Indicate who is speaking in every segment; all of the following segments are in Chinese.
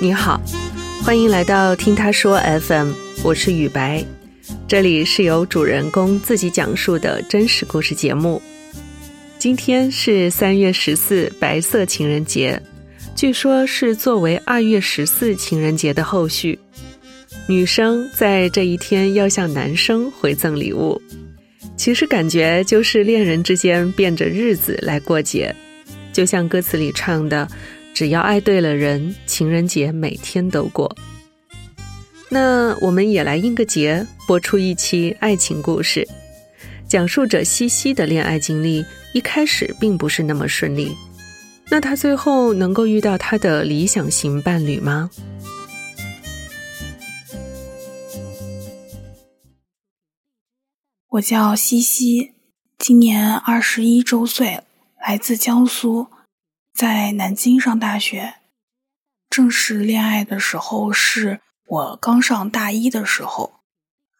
Speaker 1: 你好，欢迎来到听他说 FM，我是雨白，这里是由主人公自己讲述的真实故事节目。今天是三月十四，白色情人节，据说是作为二月十四情人节的后续。女生在这一天要向男生回赠礼物，其实感觉就是恋人之间变着日子来过节，就像歌词里唱的。只要爱对了人，情人节每天都过。那我们也来应个节，播出一期爱情故事，讲述者西西的恋爱经历。一开始并不是那么顺利，那他最后能够遇到他的理想型伴侣吗？
Speaker 2: 我叫西西，今年二十一周岁，来自江苏。在南京上大学，正式恋爱的时候是我刚上大一的时候。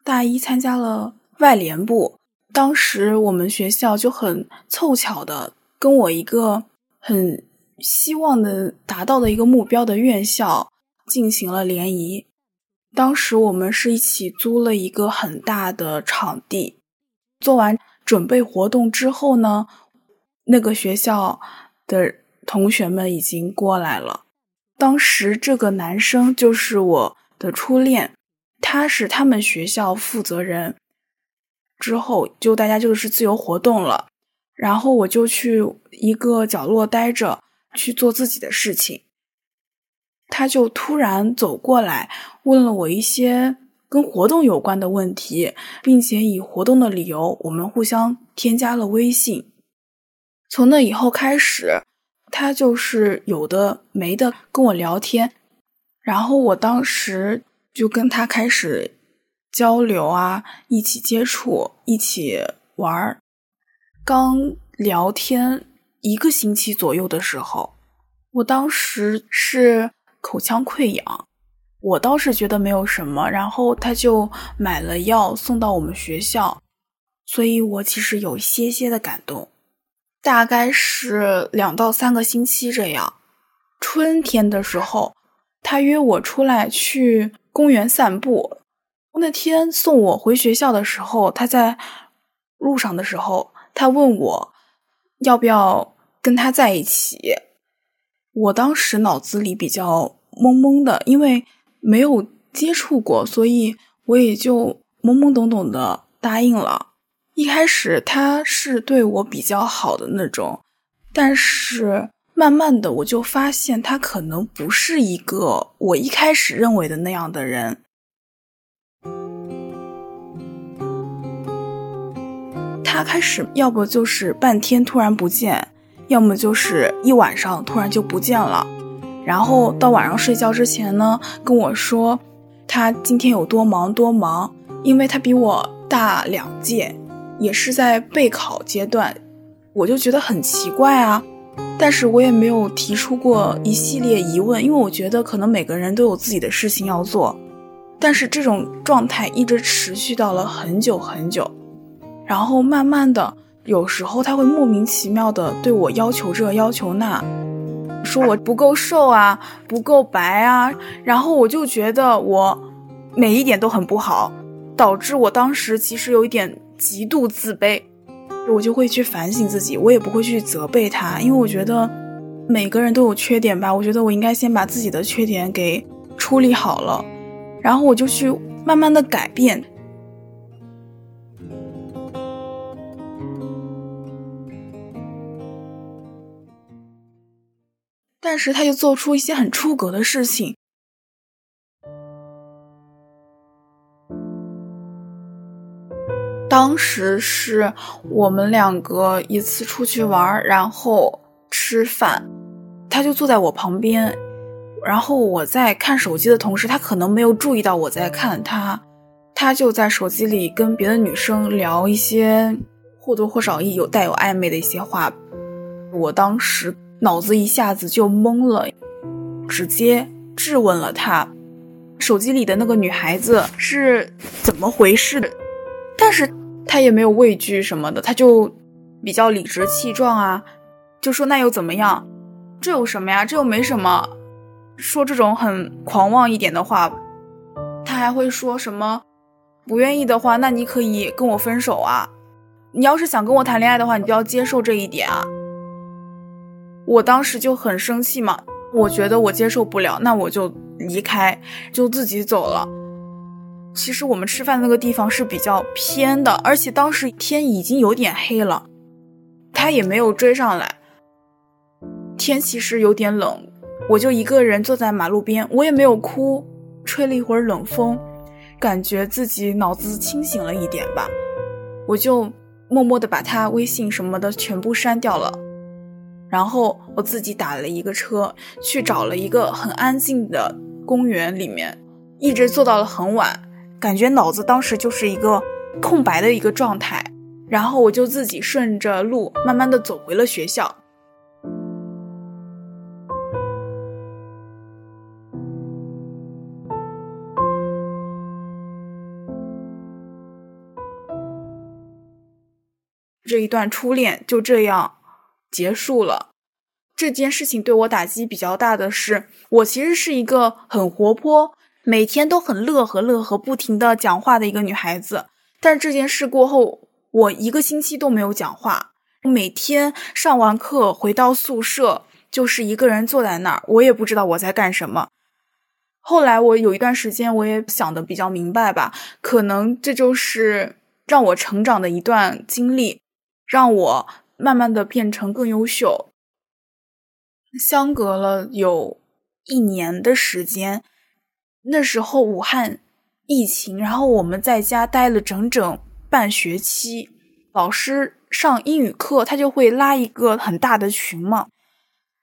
Speaker 2: 大一参加了外联部，当时我们学校就很凑巧的跟我一个很希望的达到的一个目标的院校进行了联谊。当时我们是一起租了一个很大的场地，做完准备活动之后呢，那个学校的。同学们已经过来了。当时这个男生就是我的初恋，他是他们学校负责人。之后就大家就是自由活动了，然后我就去一个角落待着，去做自己的事情。他就突然走过来，问了我一些跟活动有关的问题，并且以活动的理由，我们互相添加了微信。从那以后开始。他就是有的没的跟我聊天，然后我当时就跟他开始交流啊，一起接触，一起玩儿。刚聊天一个星期左右的时候，我当时是口腔溃疡，我倒是觉得没有什么，然后他就买了药送到我们学校，所以我其实有些些的感动。大概是两到三个星期这样。春天的时候，他约我出来去公园散步。那天送我回学校的时候，他在路上的时候，他问我要不要跟他在一起。我当时脑子里比较懵懵的，因为没有接触过，所以我也就懵懵懂懂的答应了。一开始他是对我比较好的那种，但是慢慢的我就发现他可能不是一个我一开始认为的那样的人。他开始要不就是半天突然不见，要么就是一晚上突然就不见了，然后到晚上睡觉之前呢跟我说他今天有多忙多忙，因为他比我大两届。也是在备考阶段，我就觉得很奇怪啊，但是我也没有提出过一系列疑问，因为我觉得可能每个人都有自己的事情要做，但是这种状态一直持续到了很久很久，然后慢慢的，有时候他会莫名其妙的对我要求这要求那，说我不够瘦啊，不够白啊，然后我就觉得我每一点都很不好，导致我当时其实有一点。极度自卑，我就会去反省自己，我也不会去责备他，因为我觉得每个人都有缺点吧。我觉得我应该先把自己的缺点给处理好了，然后我就去慢慢的改变。但是他就做出一些很出格的事情。当时是我们两个一次出去玩，然后吃饭，他就坐在我旁边，然后我在看手机的同时，他可能没有注意到我在看他，他就在手机里跟别的女生聊一些或多或少有带有暧昧的一些话，我当时脑子一下子就懵了，直接质问了他，手机里的那个女孩子是怎么回事？但是。他也没有畏惧什么的，他就比较理直气壮啊，就说那又怎么样？这有什么呀？这又没什么。说这种很狂妄一点的话，他还会说什么？不愿意的话，那你可以跟我分手啊。你要是想跟我谈恋爱的话，你就要接受这一点啊。我当时就很生气嘛，我觉得我接受不了，那我就离开，就自己走了。其实我们吃饭那个地方是比较偏的，而且当时天已经有点黑了，他也没有追上来。天其实有点冷，我就一个人坐在马路边，我也没有哭，吹了一会儿冷风，感觉自己脑子清醒了一点吧，我就默默的把他微信什么的全部删掉了。然后我自己打了一个车，去找了一个很安静的公园里面，一直坐到了很晚，感觉脑子当时就是一个空白的一个状态。然后我就自己顺着路慢慢的走回了学校。这一段初恋就这样。结束了这件事情对我打击比较大的是，我其实是一个很活泼，每天都很乐呵乐呵，不停的讲话的一个女孩子。但这件事过后，我一个星期都没有讲话，每天上完课回到宿舍就是一个人坐在那儿，我也不知道我在干什么。后来我有一段时间我也想的比较明白吧，可能这就是让我成长的一段经历，让我。慢慢的变成更优秀。相隔了有一年的时间，那时候武汉疫情，然后我们在家待了整整半学期。老师上英语课，他就会拉一个很大的群嘛，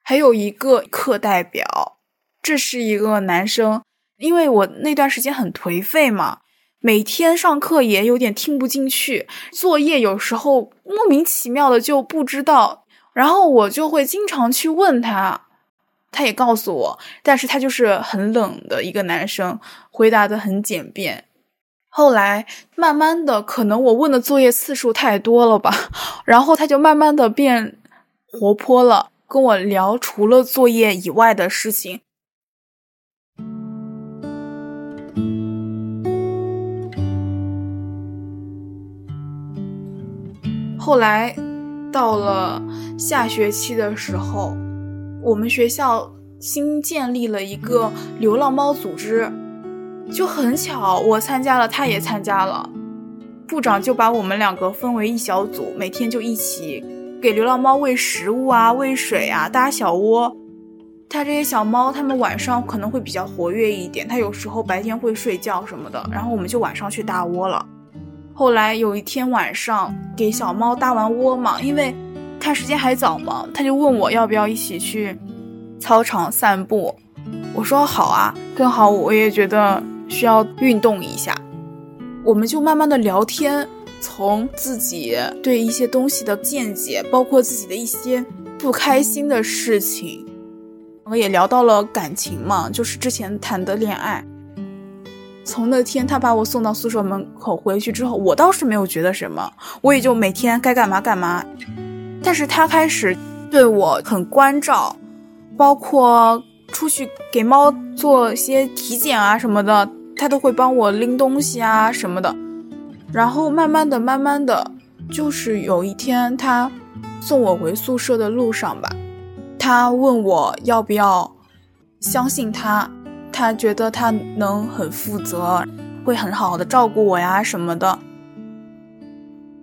Speaker 2: 还有一个课代表，这是一个男生。因为我那段时间很颓废嘛。每天上课也有点听不进去，作业有时候莫名其妙的就不知道，然后我就会经常去问他，他也告诉我，但是他就是很冷的一个男生，回答的很简便。后来慢慢的，可能我问的作业次数太多了吧，然后他就慢慢的变活泼了，跟我聊除了作业以外的事情。后来，到了下学期的时候，我们学校新建立了一个流浪猫组织，就很巧，我参加了，他也参加了。部长就把我们两个分为一小组，每天就一起给流浪猫喂食物啊、喂水啊、搭小窝。它这些小猫，它们晚上可能会比较活跃一点，它有时候白天会睡觉什么的，然后我们就晚上去搭窝了。后来有一天晚上给小猫搭完窝嘛，因为看时间还早嘛，他就问我要不要一起去操场散步。我说好啊，正好我也觉得需要运动一下。我们就慢慢的聊天，从自己对一些东西的见解，包括自己的一些不开心的事情，我也聊到了感情嘛，就是之前谈的恋爱。从那天他把我送到宿舍门口回去之后，我倒是没有觉得什么，我也就每天该干嘛干嘛。但是他开始对我很关照，包括出去给猫做些体检啊什么的，他都会帮我拎东西啊什么的。然后慢慢的、慢慢的，就是有一天他送我回宿舍的路上吧，他问我要不要相信他。他觉得他能很负责，会很好的照顾我呀什么的。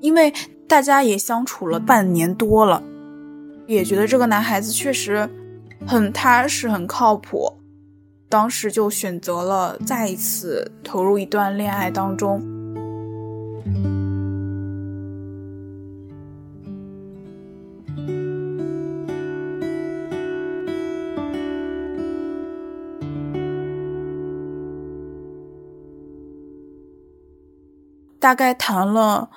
Speaker 2: 因为大家也相处了半年多了，也觉得这个男孩子确实很踏实、很靠谱。当时就选择了再一次投入一段恋爱当中。大概谈了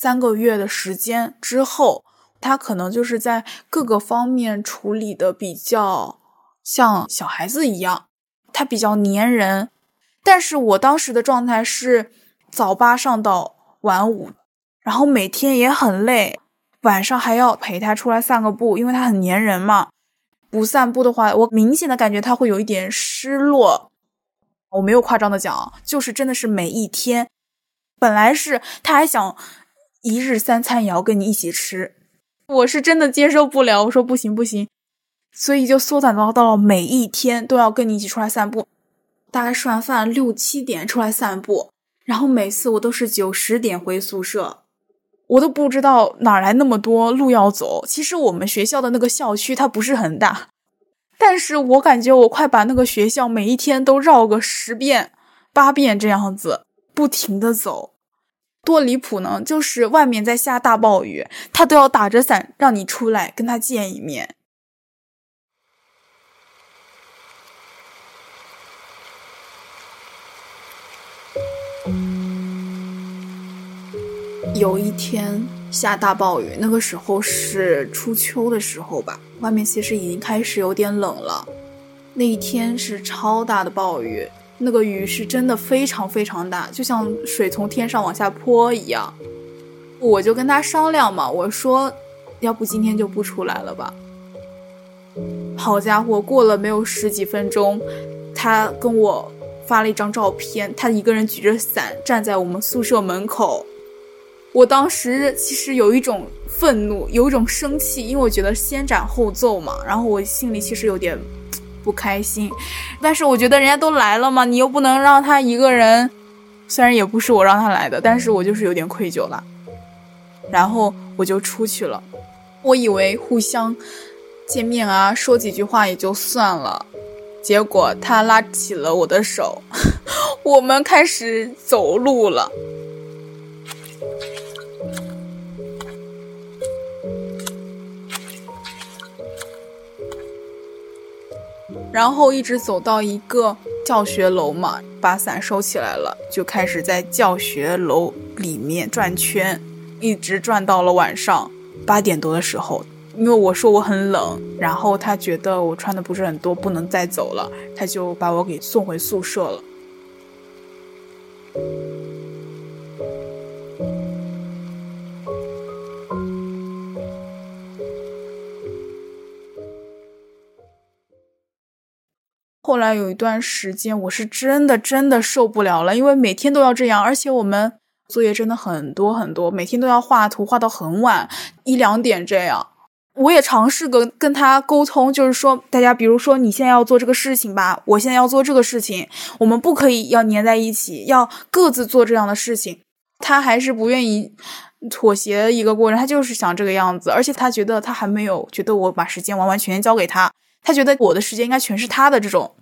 Speaker 2: 三个月的时间之后，他可能就是在各个方面处理的比较像小孩子一样，他比较粘人。但是我当时的状态是早八上到晚五，然后每天也很累，晚上还要陪他出来散个步，因为他很粘人嘛。不散步的话，我明显的感觉他会有一点失落。我没有夸张的讲，就是真的是每一天，本来是他还想一日三餐也要跟你一起吃，我是真的接受不了。我说不行不行，所以就缩短到到了每一天都要跟你一起出来散步。大概吃完饭六七点出来散步，然后每次我都是九十点回宿舍。我都不知道哪来那么多路要走。其实我们学校的那个校区它不是很大，但是我感觉我快把那个学校每一天都绕个十遍、八遍这样子，不停的走，多离谱呢！就是外面在下大暴雨，他都要打着伞让你出来跟他见一面。有一天下大暴雨，那个时候是初秋的时候吧，外面其实已经开始有点冷了。那一天是超大的暴雨，那个雨是真的非常非常大，就像水从天上往下泼一样。我就跟他商量嘛，我说，要不今天就不出来了吧。好家伙，过了没有十几分钟，他跟我发了一张照片，他一个人举着伞站在我们宿舍门口。我当时其实有一种愤怒，有一种生气，因为我觉得先斩后奏嘛。然后我心里其实有点不开心，但是我觉得人家都来了嘛，你又不能让他一个人。虽然也不是我让他来的，但是我就是有点愧疚了。然后我就出去了。我以为互相见面啊，说几句话也就算了，结果他拉起了我的手，我们开始走路了。然后一直走到一个教学楼嘛，把伞收起来了，就开始在教学楼里面转圈，一直转到了晚上八点多的时候。因为我说我很冷，然后他觉得我穿的不是很多，不能再走了，他就把我给送回宿舍了。后来有一段时间，我是真的真的受不了了，因为每天都要这样，而且我们作业真的很多很多，每天都要画图，画到很晚一两点这样。我也尝试跟跟他沟通，就是说，大家比如说你现在要做这个事情吧，我现在要做这个事情，我们不可以要粘在一起，要各自做这样的事情。他还是不愿意妥协一个过程，他就是想这个样子，而且他觉得他还没有觉得我把时间完完全全交给他，他觉得我的时间应该全是他的这种。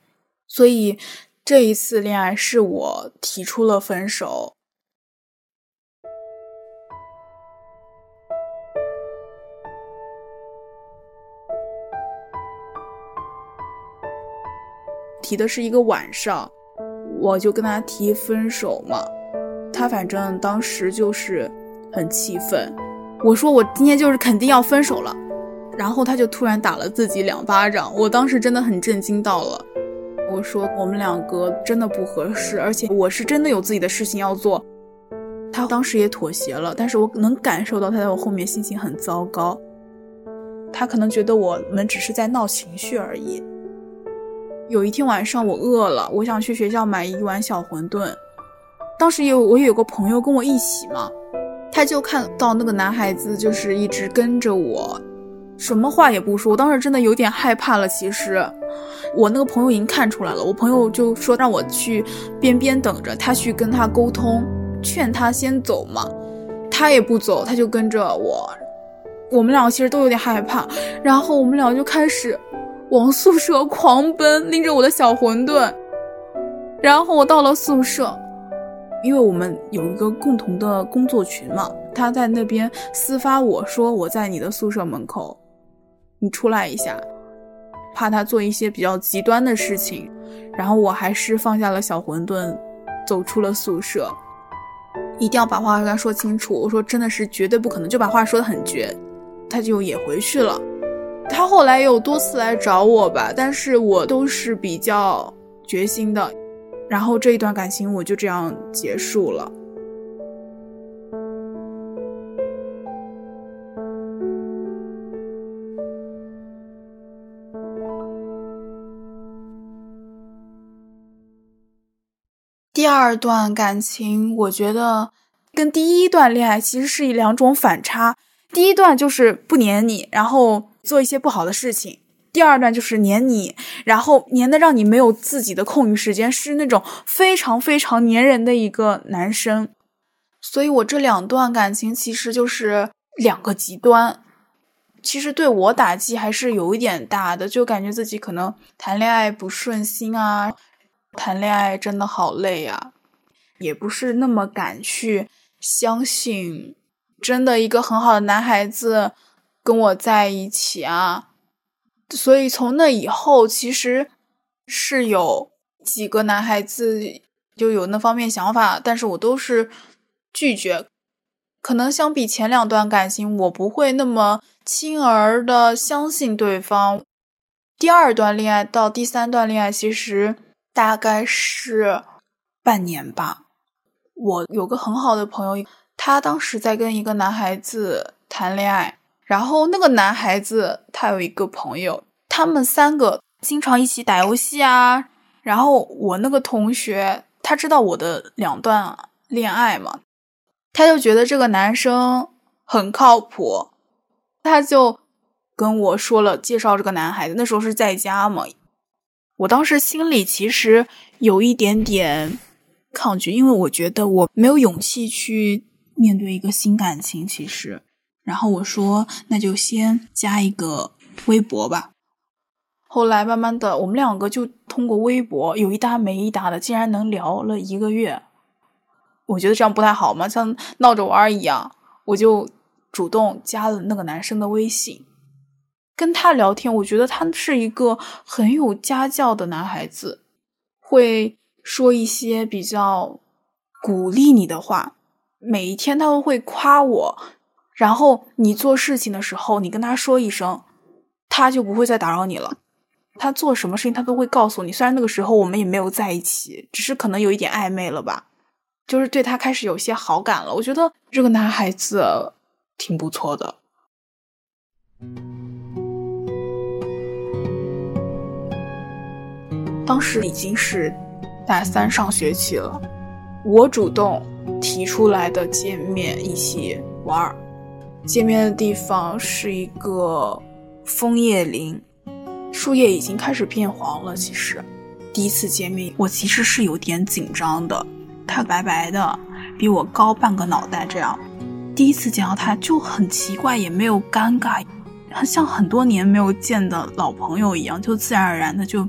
Speaker 2: 所以这一次恋爱是我提出了分手，提的是一个晚上，我就跟他提分手嘛。他反正当时就是很气愤，我说我今天就是肯定要分手了，然后他就突然打了自己两巴掌，我当时真的很震惊到了。我说我们两个真的不合适，而且我是真的有自己的事情要做。他当时也妥协了，但是我能感受到他在我后面心情很糟糕。他可能觉得我们只是在闹情绪而已。有一天晚上我饿了，我想去学校买一碗小馄饨。当时有我有个朋友跟我一起嘛，他就看到那个男孩子就是一直跟着我。什么话也不说，我当时真的有点害怕了。其实，我那个朋友已经看出来了，我朋友就说让我去边边等着，他去跟他沟通，劝他先走嘛。他也不走，他就跟着我。我们两个其实都有点害怕，然后我们俩就开始往宿舍狂奔，拎着我的小馄饨。然后我到了宿舍，因为我们有一个共同的工作群嘛，他在那边私发我说我在你的宿舍门口。你出来一下，怕他做一些比较极端的事情，然后我还是放下了小馄饨，走出了宿舍，一定要把话跟他说清楚。我说真的是绝对不可能，就把话说的很绝，他就也回去了。他后来有多次来找我吧，但是我都是比较决心的，然后这一段感情我就这样结束了。第二段感情，我觉得跟第一段恋爱其实是两种反差。第一段就是不黏你，然后做一些不好的事情；第二段就是黏你，然后黏的让你没有自己的空余时间，是那种非常非常黏人的一个男生。所以我这两段感情其实就是两个极端，其实对我打击还是有一点大的，就感觉自己可能谈恋爱不顺心啊。谈恋爱真的好累呀，也不是那么敢去相信，真的一个很好的男孩子跟我在一起啊。所以从那以后，其实是有几个男孩子就有那方面想法，但是我都是拒绝。可能相比前两段感情，我不会那么轻而的相信对方。第二段恋爱到第三段恋爱，其实。大概是半年吧。我有个很好的朋友，他当时在跟一个男孩子谈恋爱，然后那个男孩子他有一个朋友，他们三个经常一起打游戏啊。然后我那个同学他知道我的两段恋爱嘛，他就觉得这个男生很靠谱，他就跟我说了介绍这个男孩子。那时候是在家嘛。我当时心里其实有一点点抗拒，因为我觉得我没有勇气去面对一个新感情。其实，然后我说那就先加一个微博吧。后来慢慢的，我们两个就通过微博有一搭没一搭的，竟然能聊了一个月。我觉得这样不太好嘛，像闹着玩一样，我就主动加了那个男生的微信。跟他聊天，我觉得他是一个很有家教的男孩子，会说一些比较鼓励你的话。每一天他都会夸我，然后你做事情的时候，你跟他说一声，他就不会再打扰你了。他做什么事情，他都会告诉你。虽然那个时候我们也没有在一起，只是可能有一点暧昧了吧，就是对他开始有些好感了。我觉得这个男孩子挺不错的。当时已经是大三上学期了，我主动提出来的见面一起玩儿。见面的地方是一个枫叶林，树叶已经开始变黄了。其实第一次见面，我其实是有点紧张的。他白白的，比我高半个脑袋，这样第一次见到他就很奇怪，也没有尴尬，很像很多年没有见的老朋友一样，就自然而然的就。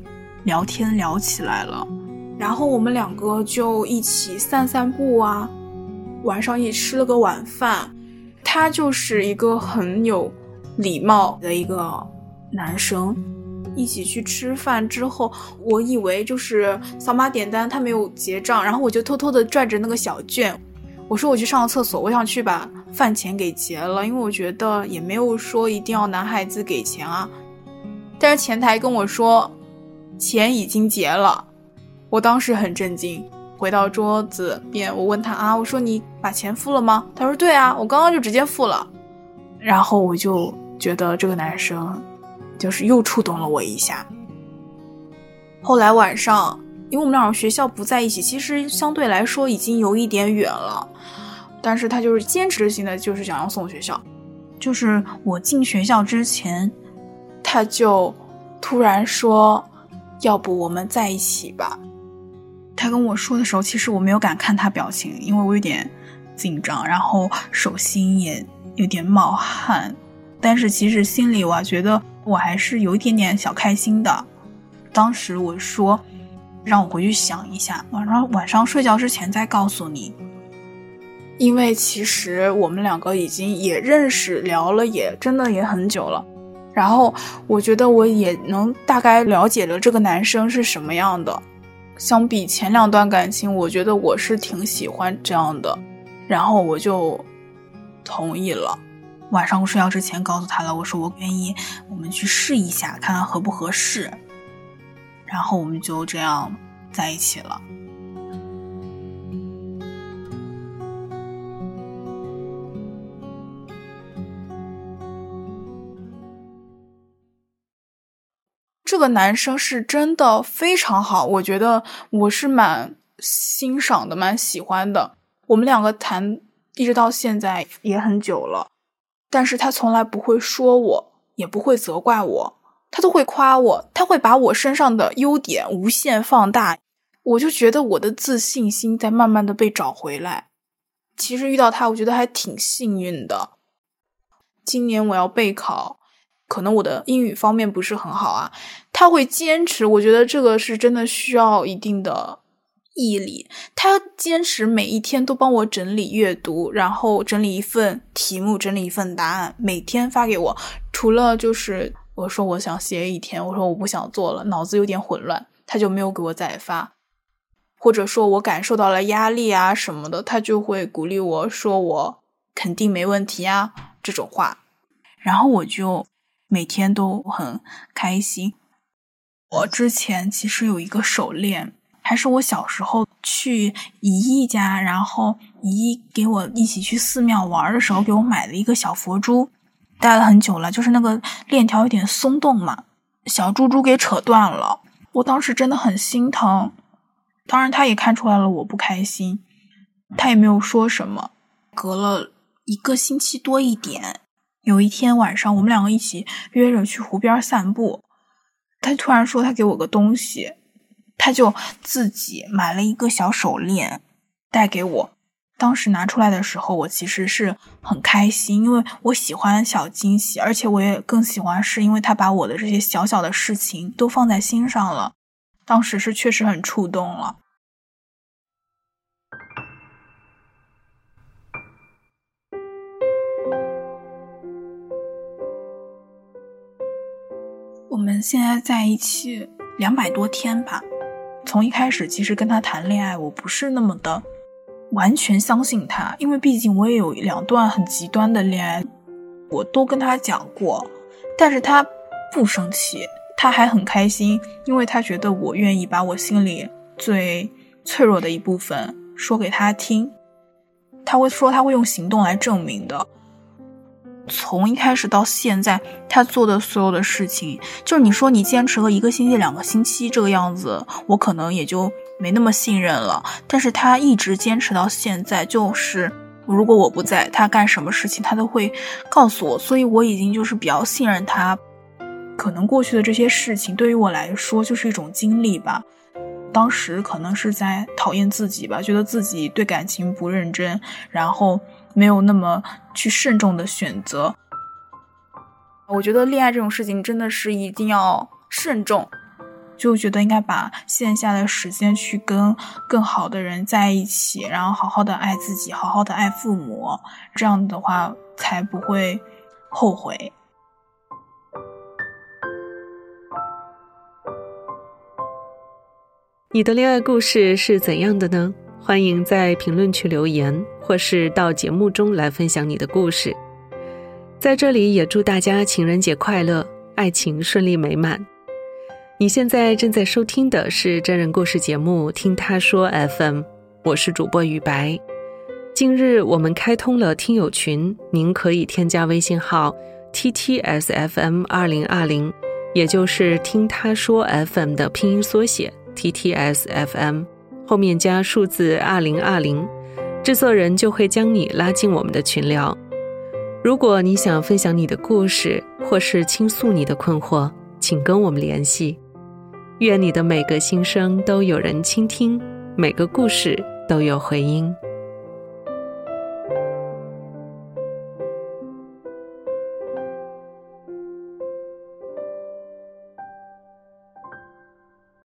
Speaker 2: 聊天聊起来了，然后我们两个就一起散散步啊，晚上也吃了个晚饭。他就是一个很有礼貌的一个男生。一起去吃饭之后，我以为就是扫码点单，他没有结账，然后我就偷偷的拽着那个小券，我说我去上个厕所，我想去把饭钱给结了，因为我觉得也没有说一定要男孩子给钱啊。但是前台跟我说。钱已经结了，我当时很震惊。回到桌子边，我问他啊，我说你把钱付了吗？他说对啊，我刚刚就直接付了。然后我就觉得这个男生就是又触动了我一下。后来晚上，因为我们两个学校不在一起，其实相对来说已经有一点远了，但是他就是坚持性的就是想要送学校。就是我进学校之前，他就突然说。要不我们在一起吧？他跟我说的时候，其实我没有敢看他表情，因为我有点紧张，然后手心也有点冒汗。但是其实心里我觉得我还是有一点点小开心的。当时我说，让我回去想一下，晚上晚上睡觉之前再告诉你。因为其实我们两个已经也认识聊了，也真的也很久了。然后我觉得我也能大概了解了这个男生是什么样的，相比前两段感情，我觉得我是挺喜欢这样的，然后我就同意了。晚上睡觉之前告诉他了，我说我愿意，我们去试一下，看看合不合适。然后我们就这样在一起了。个男生是真的非常好，我觉得我是蛮欣赏的，蛮喜欢的。我们两个谈一直到现在也很久了，但是他从来不会说我，也不会责怪我，他都会夸我，他会把我身上的优点无限放大，我就觉得我的自信心在慢慢的被找回来。其实遇到他，我觉得还挺幸运的。今年我要备考，可能我的英语方面不是很好啊。他会坚持，我觉得这个是真的需要一定的毅力。他坚持每一天都帮我整理阅读，然后整理一份题目，整理一份答案，每天发给我。除了就是我说我想歇一天，我说我不想做了，脑子有点混乱，他就没有给我再发。或者说我感受到了压力啊什么的，他就会鼓励我说我肯定没问题啊这种话，然后我就每天都很开心。我之前其实有一个手链，还是我小时候去姨姨家，然后姨姨给我一起去寺庙玩的时候给我买的一个小佛珠，戴了很久了，就是那个链条有点松动嘛，小珠珠给扯断了，我当时真的很心疼。当然，他也看出来了我不开心，他也没有说什么。隔了一个星期多一点，有一天晚上，我们两个一起约着去湖边散步，他突然说他给我个东西，他就自己买了一个小手链带给我。当时拿出来的时候，我其实是很开心，因为我喜欢小惊喜，而且我也更喜欢是因为他把我的这些小小的事情都放在心上了。当时是确实很触动了。我们现在在一起两百多天吧。从一开始，其实跟他谈恋爱，我不是那么的完全相信他，因为毕竟我也有两段很极端的恋爱，我都跟他讲过，但是他不生气。他还很开心，因为他觉得我愿意把我心里最脆弱的一部分说给他听。他会说他会用行动来证明的。从一开始到现在，他做的所有的事情，就是你说你坚持了一个星期、两个星期这个样子，我可能也就没那么信任了。但是他一直坚持到现在，就是如果我不在，他干什么事情他都会告诉我，所以我已经就是比较信任他。可能过去的这些事情对于我来说就是一种经历吧。当时可能是在讨厌自己吧，觉得自己对感情不认真，然后没有那么去慎重的选择。我觉得恋爱这种事情真的是一定要慎重，就觉得应该把线下的时间去跟更好的人在一起，然后好好的爱自己，好好的爱父母，这样的话才不会后悔。
Speaker 1: 你的恋爱故事是怎样的呢？欢迎在评论区留言，或是到节目中来分享你的故事。在这里也祝大家情人节快乐，爱情顺利美满。你现在正在收听的是真人故事节目《听他说 FM》，我是主播雨白。近日我们开通了听友群，您可以添加微信号 ttsfm 二零二零，也就是听他说 FM 的拼音缩写。T T S F M 后面加数字二零二零，制作人就会将你拉进我们的群聊。如果你想分享你的故事，或是倾诉你的困惑，请跟我们联系。愿你的每个心声都有人倾听，每个故事都有回音。